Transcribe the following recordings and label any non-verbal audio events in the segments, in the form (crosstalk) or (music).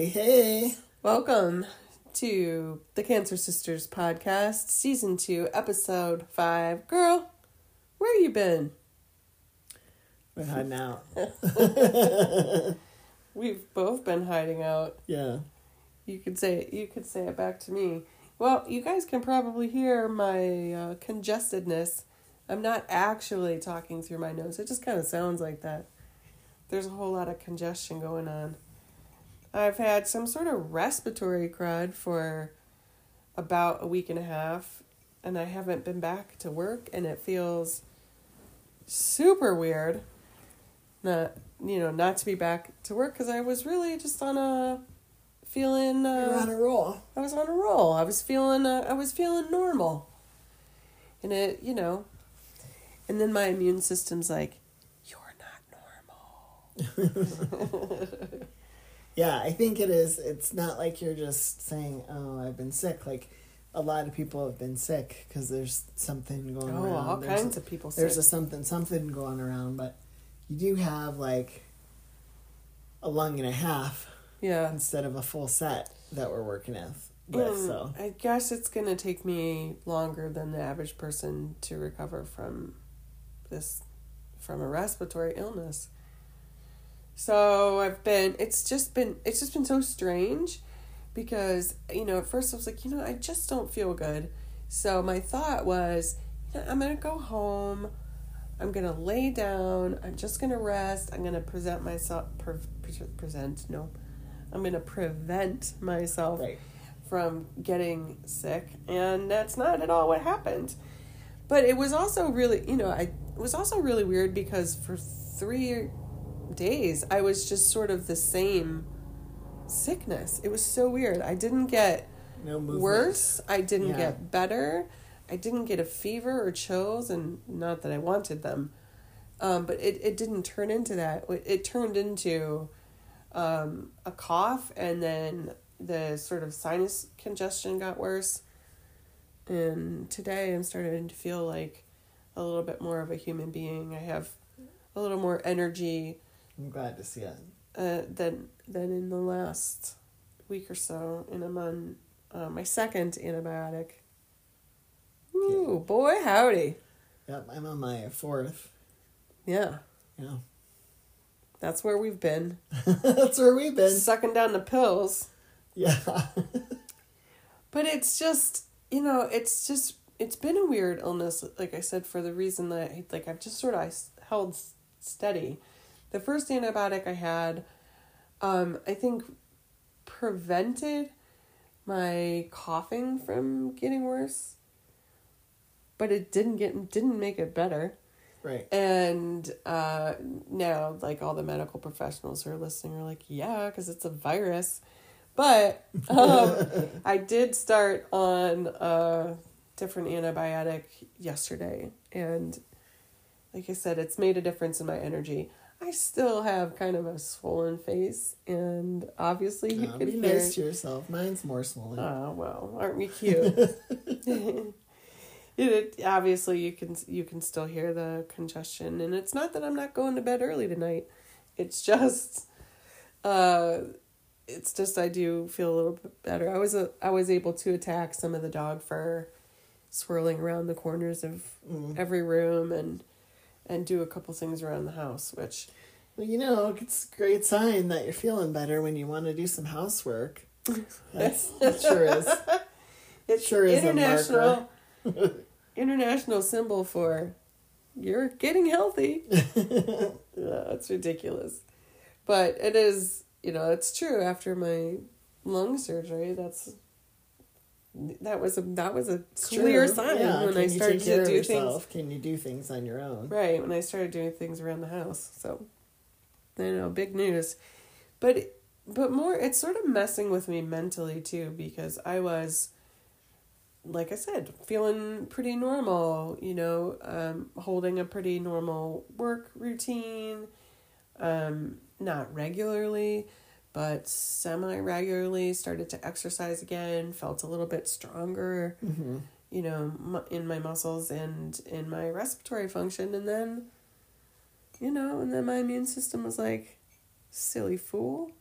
Hey, hey. Welcome to the Cancer Sisters podcast, season two, episode five. Girl, where you been? We're hiding out. (laughs) We've both been hiding out. Yeah. You could say you could say it back to me. Well, you guys can probably hear my uh, congestedness. I'm not actually talking through my nose. It just kind of sounds like that. There's a whole lot of congestion going on. I've had some sort of respiratory crud for about a week and a half, and I haven't been back to work, and it feels super weird. Not you know not to be back to work because I was really just on a feeling. Uh, You're on a roll. I was on a roll. I was feeling. Uh, I was feeling normal. And it, you know, and then my immune system's like, "You're not normal." (laughs) (laughs) Yeah, I think it is. It's not like you're just saying, "Oh, I've been sick." Like a lot of people have been sick because there's something going oh, around. all there's kinds a, of people. There's sick. a something something going around, but you do have like a lung and a half yeah. instead of a full set that we're working with. with Mm, so I guess it's gonna take me longer than the average person to recover from this, from a respiratory illness. So I've been. It's just been. It's just been so strange, because you know at first I was like, you know, I just don't feel good. So my thought was, you know, I'm gonna go home. I'm gonna lay down. I'm just gonna rest. I'm gonna present myself. Pre- pre- present no. I'm gonna prevent myself right. from getting sick and that's not at all what happened but it was also really you know i it was also really weird because for three days i was just sort of the same sickness. It was so weird. I didn't get No worse. I didn't Yeah. get better. I didn't get a fever or chills and not that i wanted them. Um, but it, it didn't turn into that. It, it turned into um, a cough and then the sort of sinus congestion got worse. And today i'm starting to feel like a little bit more of a human being. I have a little more energy I'm glad to see it. uh, than than in the last week or so and i'm on uh, my second antibiotic Ooh, boy howdy Yep, I'm on my fourth. yeah Yeah. that's where we've been (laughs) That's where we've been. sucking down the pills Yeah. (laughs) But it's just, you know, it's just, it's been a weird illness, like I said, for the reason that, like, I've just sort of held steady. The first antibiotic I had, um, I think, prevented my coughing from getting worse, but it didn't get, didn't make it better. right. And uh, now, like all the medical professionals who are listening are like, yeah, because it's a virus. But um, (laughs) I did start on a different antibiotic yesterday. And like I said, it's made a difference in my energy. I still have kind of a swollen face. And obviously, you Uh, can be hear. nice to yourself. Mine's more swollen. Oh, well, aren't we cute? (laughs) (laughs) it, obviously you can you can still hear the congestion and it's not that I'm not going to bed early tonight. It's (laughs) just uh it's just I do feel a little bit better. I was a, I was able to attack some of the dog fur swirling around the corners of Mm. every room and and do a couple things around the house, which Well, you know, it's a great sign that you're feeling better when you want to do some housework. (laughs) That's, that sure is. It Sure is a international (laughs) international symbol for you're getting healthy. (laughs) yeah, that's ridiculous. But it is, you know, it's true after my lung surgery, that's that was a that was a clear True. sign Yeah, when can I started to do things Can you do things on your own? right when I started doing things around the house. So you know, big news. But but more it's sort of messing with me mentally too because I was like I said, feeling pretty normal, you know, um, holding a pretty normal work routine, um, not regularly, but semi regularly, started to exercise again, felt a little bit stronger, Mm-hmm. you know, in my muscles and in my respiratory function. And then, you know, and then my immune system was like, silly fool.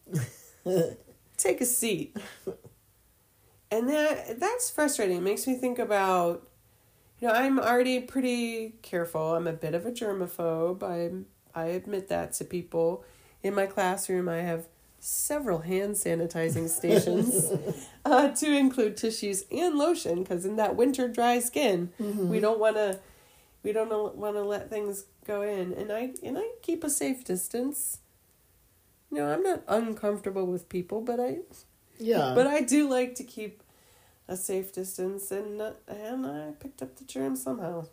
(laughs) take a seat. and that that's frustrating. It makes me think about you know, I'm already pretty careful. I'm a bit of a germaphobe. I I admit that to people. In my classroom, I have several hand sanitizing stations (laughs) uh, to include tissues and lotion because in that winter dry skin, Mm-hmm. we don't want to we don't want to let things go in. And I and I keep a safe distance. You know, I'm not uncomfortable with people, but I Yeah. but I do like to keep a safe distance, and uh, and I picked up the germ somehow.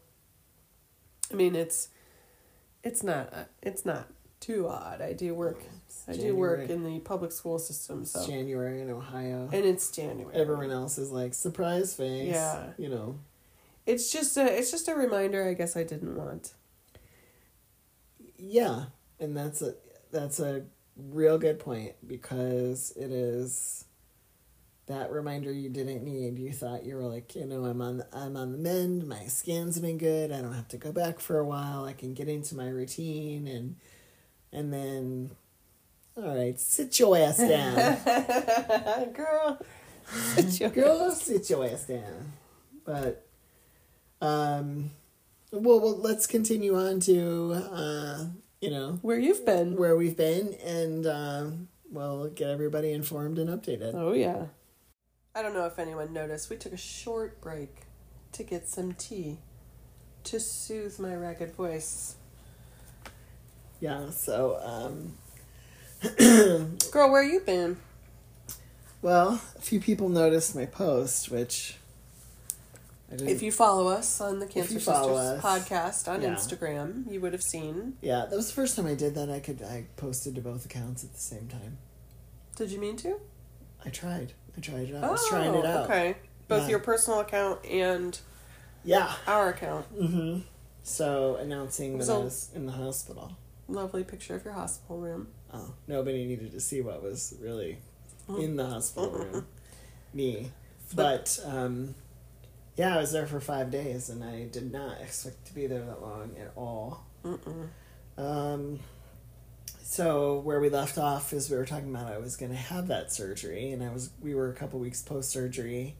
I mean, it's it's not uh, it's not too odd. I do work. I do work in the public school system, It's January in Ohio. and it's January. Everyone else is like surprise face. Yeah. You know. It's just a it's just a reminder. I guess I didn't want. Yeah, and that's a that's a real good point because it is that reminder you didn't need. You thought you were like, you know, I'm on I'm on the mend. My scan's been good. I don't have to go back for a while. I can get into my routine and and then, all right, sit your ass down, (laughs) Girl, girl. Sit your ass down. But, um, well, well, let's continue on to, uh, you know, where you've been? where we've been and uh we'll get everybody informed and updated Oh yeah. I don't know if anyone noticed. We took a short break to get some tea to soothe my ragged voice. Yeah so um, Girl, where you been? well a few people noticed my post which I didn't, If you follow us on the Cancer Sisters us, podcast on yeah. Instagram, you would have seen. yeah that was the first time i did that i could i posted to both accounts at the same time Did you mean to? i tried i tried it out i was trying it out Oh, Okay. Both Yeah. your personal account and yeah our account. mm-hmm so announcing that So- i was in the hospital Lovely picture of your hospital room. oh nobody needed to see what was really in the hospital room. (laughs) Me. But um yeah i was there for five days and i did not expect to be there that long at all. Mm-mm. um so where we left off is we were talking about i was going to have that surgery and i was we were a couple weeks post surgery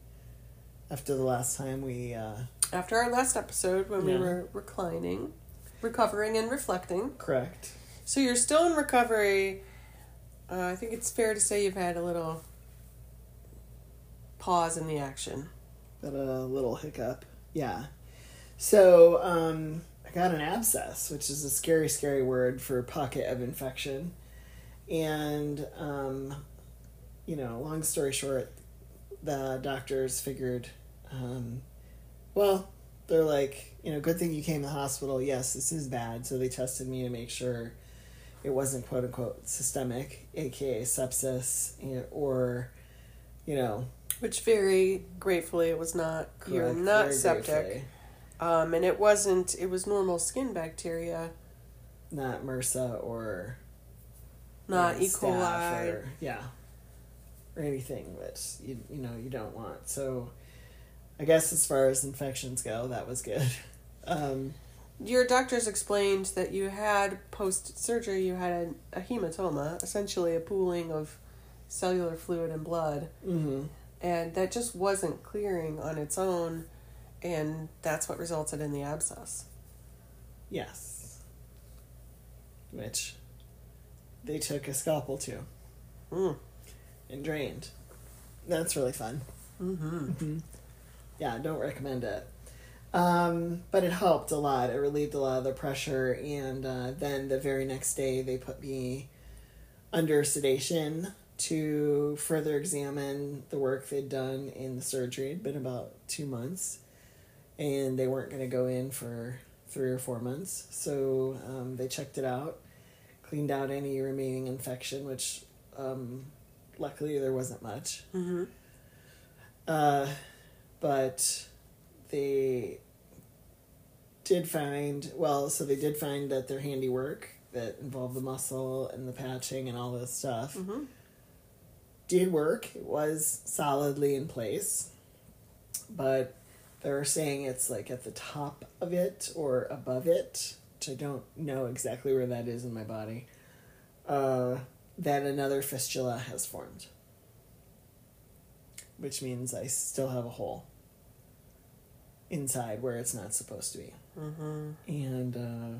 after the last time we uh After our last episode, when we were reclining, recovering and reflecting, correct. So you're still in recovery. Uh, I think it's fair to say you've had a little pause in the action. got a little hiccup. Yeah. So um i got an abscess which is a scary scary word for pocket of infection. And um you know long story short the doctors figured um well they're like you know good thing you came to the hospital yes this is bad so they tested me to make sure it wasn't quote unquote systemic aka sepsis or you know Which very gratefully it was not. you're not septic. Um, and it wasn't. It was normal skin bacteria, not MRSA or not E. coli. or, yeah, or anything that you you know you don't want. So, I guess as far as infections go, that was good. (laughs) Um, Your doctors explained that you had post surgery. You had a, a hematoma, essentially a pooling of cellular fluid and blood. hmm and that just wasn't clearing on its own and that's what resulted in the abscess Yes. Which they took a scalpel to mm. and drained. That's really fun. mm-hmm. Yeah, don't recommend it. Um, but it helped a lot. It relieved a lot of the pressure, and uh, then the very next day they put me under sedation to further examine the work they'd done in the surgery. It'd been about two months, and they weren't going to go in for three or four months. So um, they checked it out, cleaned out any remaining infection, which um, luckily there wasn't much. Mm-hmm. Uh, but they did find well, so they did find that their handiwork that involved the muscle and the patching and all this stuff Mm-hmm. did work. It was solidly in place, but they're saying it's like at the top of it or above it, which I don't know exactly where that is in my body. Uh, that another fistula has formed. Which means I still have a hole inside where it's not supposed to be. Mm-hmm. And uh,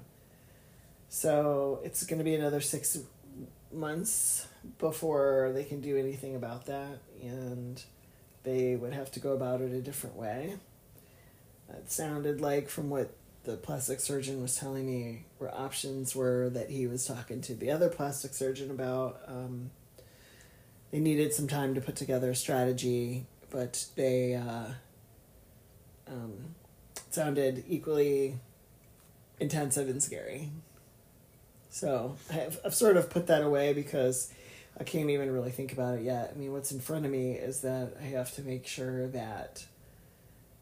so it's going to be another six months before they can do anything about that. And they would have to go about it a different way. It sounded like, from what the plastic surgeon was telling me, where options were that he was talking to the other plastic surgeon about. Um, they needed some time to put together a strategy, but they uh, um, sounded equally intensive and scary. So I've, I've sort of put that away because I can't even really think about it yet. I mean, what's in front of me is that I have to make sure that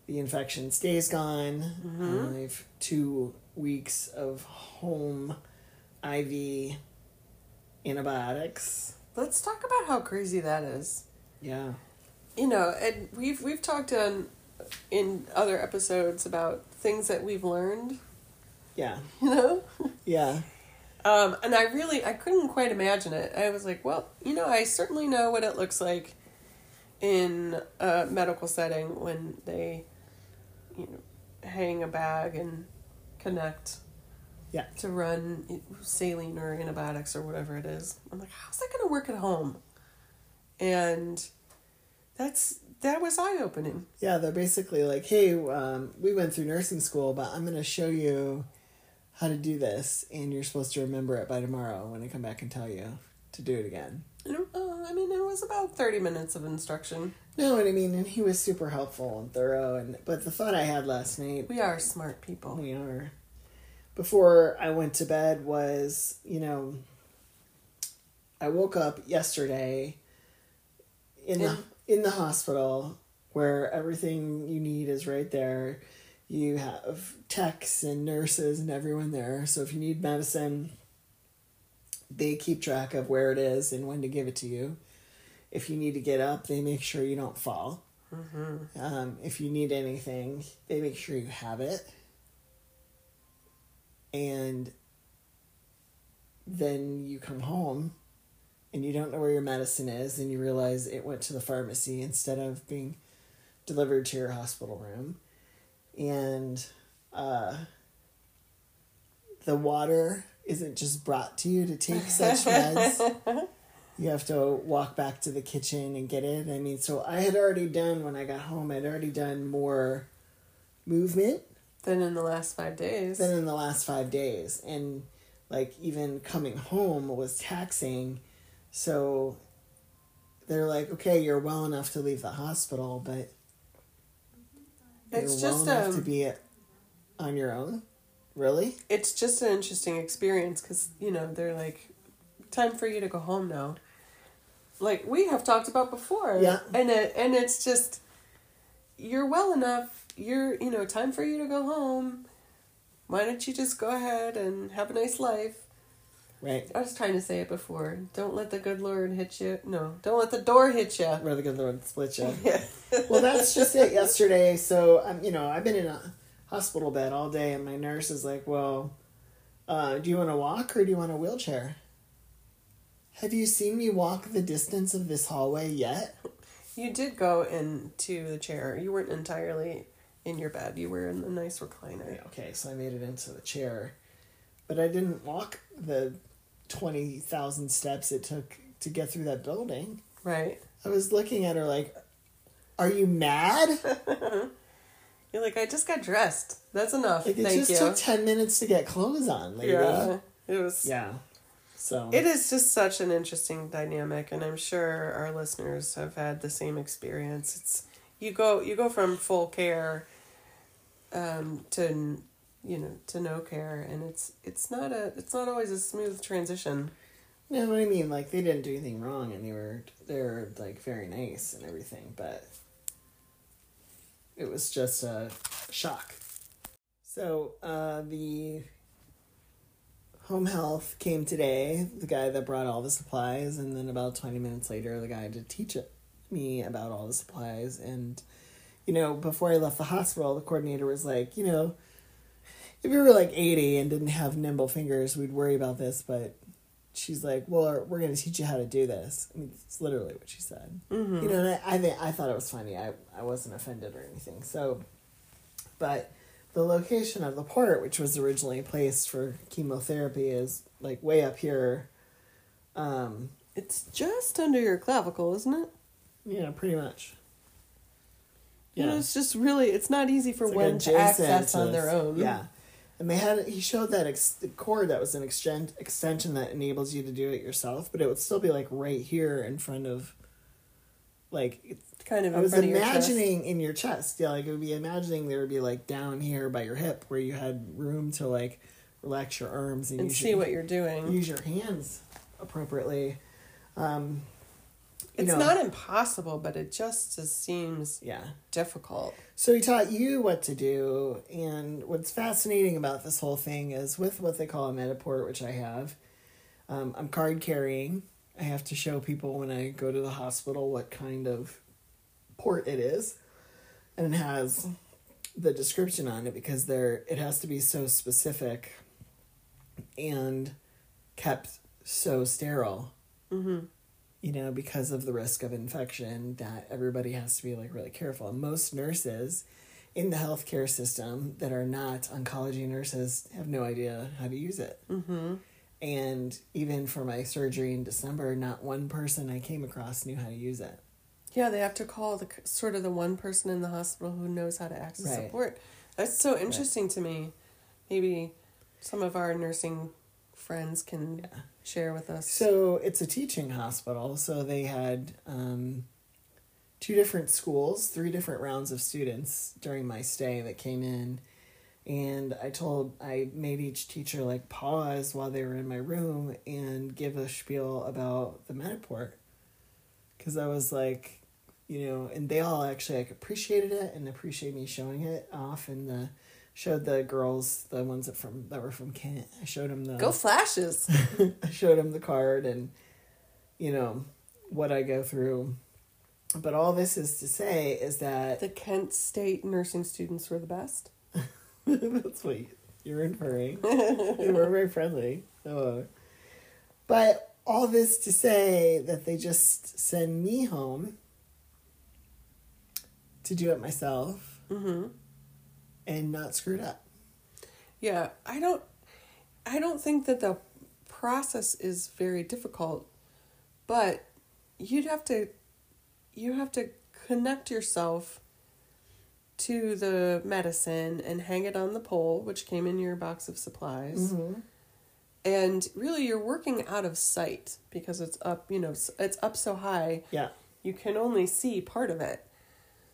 the infection stays gone. Mhm. I have two weeks of home IV antibiotics. Let's talk about how crazy that is. Yeah. You know, and we've we've talked on in other episodes about things that we've learned. Yeah. (laughs) You know, Yeah. um, and I really I couldn't quite imagine it. I was like, well, you know, I certainly know what it looks like in a medical setting when they, you know, hang a bag and connect. Yeah. To run saline or antibiotics or whatever it is. I'm like, how's that going to work at home? And that's that was eye opening. Yeah, they're basically like, hey, um, we went through nursing school, but I'm going to show you how to do this, and you're supposed to remember it by tomorrow when I come back and tell you to do it again. Uh, I mean, it was about thirty minutes of instruction. No, and I mean, and he was super helpful and thorough, and but the thought I had last night, We are smart people. we are, before I went to bed was, you know, I woke up yesterday in the in the hospital where everything you need is right there. You have techs and nurses and everyone there. So if you need medicine, they keep track of where it is and when to give it to you. If you need to get up, they make sure you don't fall. Mm-hmm. Um, if you need anything, they make sure you have it. And then you come home and you don't know where your medicine is, and you realize it went to the pharmacy instead of being delivered to your hospital room. And uh, the water isn't just brought to you to take such (laughs) meds you have to walk back to the kitchen and get it. I mean, so I had already done when I got home. I'd already done more movement Then in the last five days, than in the last five days, and like even coming home was taxing. So they're like, okay, you're well enough to leave the hospital, but it's you're just well enough um, to be on your own. Really? it's just an interesting experience because you know they're like, time for you to go home now. Like we have talked about before, Yeah. and it and it's just, you're well enough. You're you know time for you to go home. Why don't you just go ahead and have a nice life? Right. I was trying to say it before. Don't let the good Lord hit you. No, don't let the door hit you. Rather good Lord split you. (laughs) Yeah. well, that's just it yesterday. So, I'm, you know, I've been in a hospital bed all day, and my nurse is like, Well, uh, do you want to walk or do you want a wheelchair? Have you seen me walk the distance of this hallway yet? You did go into the chair. You weren't entirely in your bed. You were in a nice recliner. Okay, so I made it into the chair, but I didn't walk the 20,000 steps it took to get through that building. Right. I was looking at her like, Are you mad? (laughs) You're like, I just got dressed. That's enough. Like, it Thank just you. took 10 minutes to get clothes on, lady. yeah. It was. Yeah. So. It is just such an interesting dynamic, and I'm sure our listeners have had the same experience. It's you go you go from full care, um, to you know to no care, and it's it's not a it's not always a smooth transition. No, what I mean, like they didn't do anything wrong, and they were they're like very nice and everything, but it was just a shock. So uh, the home health came today. The guy that brought all the supplies, and then about twenty minutes later, the guy to teach it, me about all the supplies. And you know, before I left the hospital, the coordinator was like, you know, if we were like eighty and didn't have nimble fingers, we'd worry about this, but she's like, "Well, we're going to teach you how to do this." I mean, it's literally what she said. Mm-hmm. You know, and I, I think I thought it was funny. I I wasn't offended or anything. So, but the location of the port, which was originally placed for chemotherapy, is like way up here. Um, It's just under your clavicle, isn't it? yeah, pretty much. You know, it's just really it's not easy for It's like one to access to on their own. Yeah. And they had he showed that ex- the cord that was an extend, extension that enables you to do it yourself, but it would still be like right here in front of, like it's Kind of I was of your imagining in your chest. Yeah, like it would be imagining there would be like down here by your hip where you had room to like relax your arms and, and see your, what you're doing. use your hands appropriately. Um, it's know, not impossible, but it just, seems yeah. difficult. So he taught you what to do, and what's fascinating about this whole thing is with what they call a Mediport, which I have. Um, I'm card carrying. I have to show people when I go to the hospital what kind of port it is, and it has the description on it because there it has to be so specific and kept so sterile Mm-hmm. You know, because of the risk of infection, that everybody has to be like really careful. And most nurses in the healthcare system that are not oncology nurses have no idea how to use it. Mm-hmm. And even for my surgery in December, not one person I came across knew how to use it. Yeah, they have to call the sort of the one person in the hospital who knows how to access Right. support. That's so interesting to me. Maybe some of our nursing friends can Yeah. share with us. So it's a teaching hospital. So they had um, two different schools, three different rounds of students during my stay that came in. And I told, I made each teacher like pause while they were in my room and give a spiel about the Mediport. Because I was like, you know, and they all actually like appreciated it and appreciated me showing it off. And the showed the girls, the ones that from that were from Kent. I showed them the Go flashes. (laughs) I showed them the card and, you know, what I go through. But all this is to say is that the Kent State nursing students were the best. (laughs) that's what you're inferring. they were very friendly. Oh. But all this to say that they just send me home to do it myself Mm-hmm. And not screwed up. Yeah, I don't I don't think that the process is very difficult, but you'd have to you have to connect yourself to the medicine and hang it on the pole, which came in your box of supplies. Mm-hmm. And really you're working out of sight because it's up, you know, it's up so high Yeah. you can only see part of it.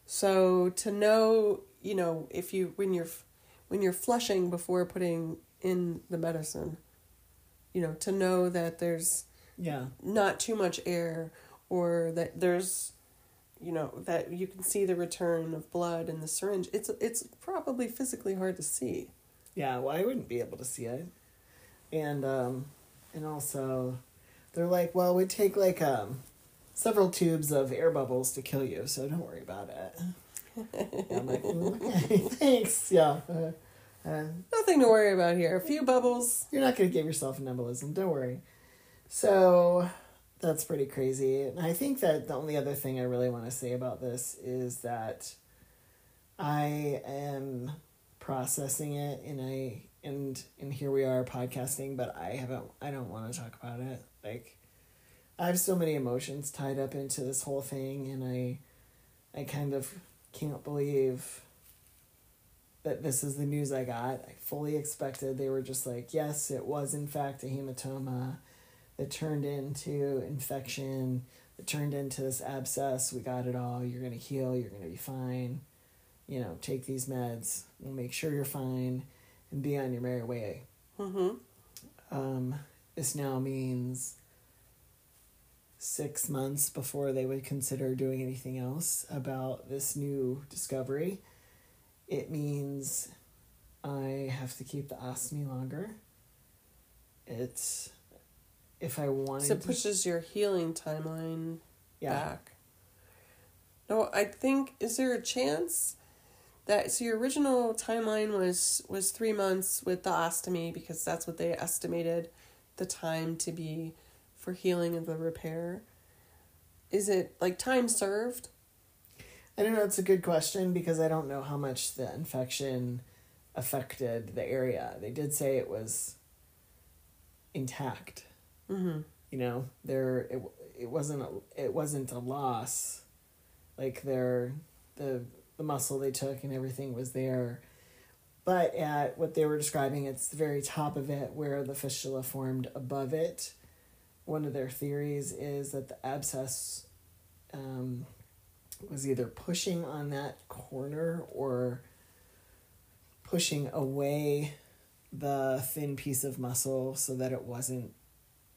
So to know, you know, if you when you're when you're flushing before putting in the medicine, you know, to know that there's Yeah. not too much air or that there's you know that you can see the return of blood in the syringe. It's it's probably physically hard to see. Yeah, well, I wouldn't be able to see it, and um, and also, they're like, well, we take like um, several tubes of air bubbles to kill you, so don't worry about it. I'm like, "Mm, (laughs) okay, thanks. Yeah, uh, uh, Nothing to worry about here. A few bubbles. you're not gonna give yourself an embolism. Don't worry. So that's pretty crazy, and I think that the only other thing I really want to say about this is that I am processing it and I and and here we are podcasting but I haven't I don't want to talk about it like I have so many emotions tied up into this whole thing and I I kind of can't believe that this is the news I got. I fully expected they were just like, yes, it was in fact a hematoma that turned into infection, that turned into this abscess. We got it all. You're going to heal. You're going to be fine. You know, take these meds. We'll make sure you're fine and be on your merry way. Mm-hmm. Um, this now means six months before they would consider doing anything else about this new discovery. It means I have to keep the ostomy longer. It's if I wanted So it to, pushes your healing timeline yeah, back. No, I think is there a chance that so your original timeline was was three months with the ostomy because that's what they estimated the time to be for healing and the repair? Is it like time served? I don't know. It's a good question because I don't know how much the infection affected the area. They did say it was intact. Mm-hmm. You know, there it it wasn't a, it wasn't a loss. Like their the the muscle they took and everything was there. But at what they were describing, it's the very top of it where the fistula formed above it. One of their theories is that the abscess um, was either pushing on that corner or pushing away the thin piece of muscle so that it wasn't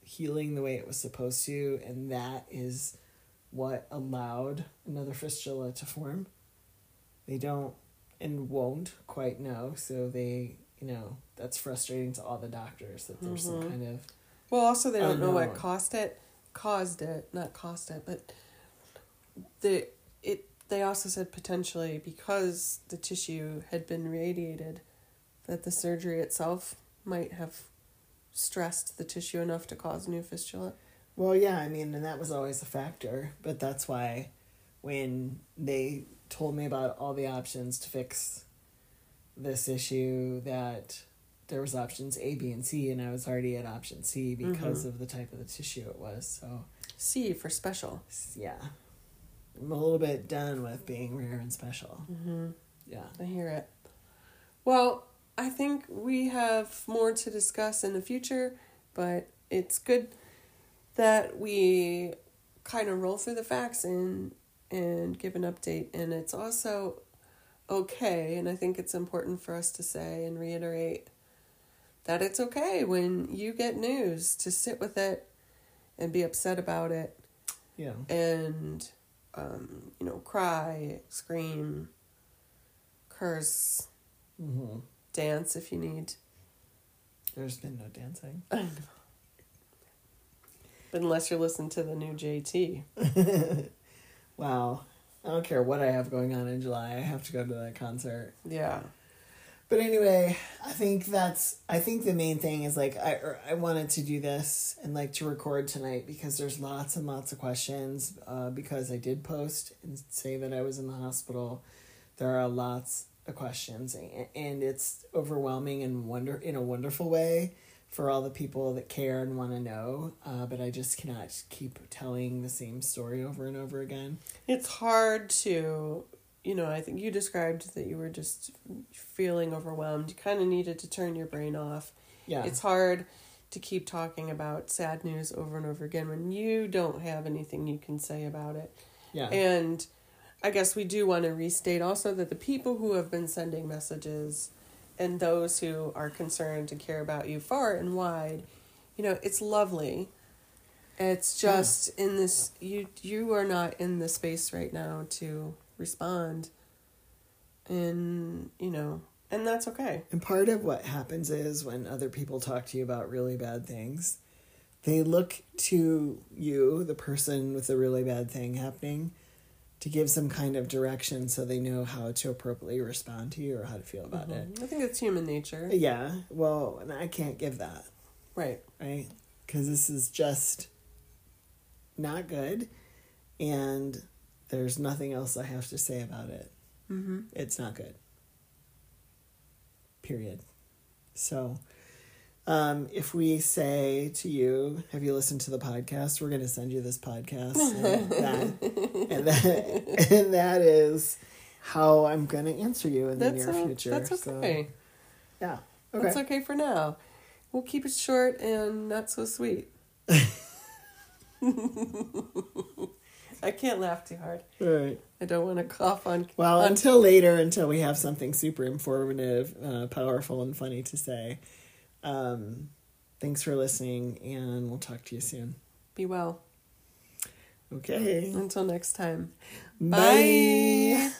healing the way it was supposed to, and that is what allowed another fistula to form. They don't and won't quite know, so they, you know, that's frustrating to all the doctors that there's some Mhm. kind of Well, also they oh, don't know what caused it, caused it, not caused it, but the it. They also said potentially because the tissue had been radiated, that the surgery itself might have stressed the tissue enough to cause new fistula. Well, yeah, I mean, and that was always a factor, but that's why when they told me about all the options to fix this issue that there was options A, B, and C, and I was already at option C because Mhm. of the type of the tissue it was. So, C for special. yeah, I'm a little bit done with being rare and special. Mm-hmm. Yeah. I hear it. Well, I think we have more to discuss in the future, but it's good that we kind of roll through the facts and and give an update and it's also okay and I think it's important for us to say and reiterate that it's okay when you get news to sit with it and be upset about it Yeah. and um, you know cry scream curse hmm dance if you need There's been no dancing. (laughs) but unless you're listening to the new jt (laughs) wow. I don't care what I have going on in July. I have to go to that concert. yeah But anyway, I think that's I think the main thing is like I I wanted to do this and like to record tonight because there's lots and lots of questions uh, because I did post and say that I was in the hospital. There are lots of questions and, and it's overwhelming and wonder in a wonderful way for all the people that care and want to know. Uh, but I just cannot keep telling the same story over and over again. it's hard to you know i think you described that you were just feeling overwhelmed. You kind of needed to turn your brain off. Yeah, it's hard to keep talking about sad news over and over again when you don't have anything you can say about it. Yeah, And I guess we do want to restate also that the people who have been sending messages and those who are concerned and care about you far and wide, you know, it's lovely. It's just in this you you are not in the space right now to respond. And, you know, and that's okay. And part of what happens is when other people talk to you about really bad things, they look to you, the person with the really bad thing happening, to give some kind of direction so they know how to appropriately respond to you or how to feel about it. Mhm. I think it's human nature. Yeah, well, and I can't give that, Right. right? Because this is just not good, and there's nothing else I have to say about it. Mm-hmm. it's not good. Period. So, um, if we say to you, "Have you listened to the podcast?" We're going to send you this podcast, (laughs) and that, and that, and that is how I'm going to answer you in the near o- future. that's So, okay. yeah. Okay. That's okay for now. We'll keep it short and not so sweet. (laughs) I can't laugh too hard. Right. I don't want to cough on. Well, on- until later, until we have something super informative, uh, powerful, and funny to say. Um, thanks for listening, and we'll talk to you soon. Be well. Okay. Until next time. Bye. Bye.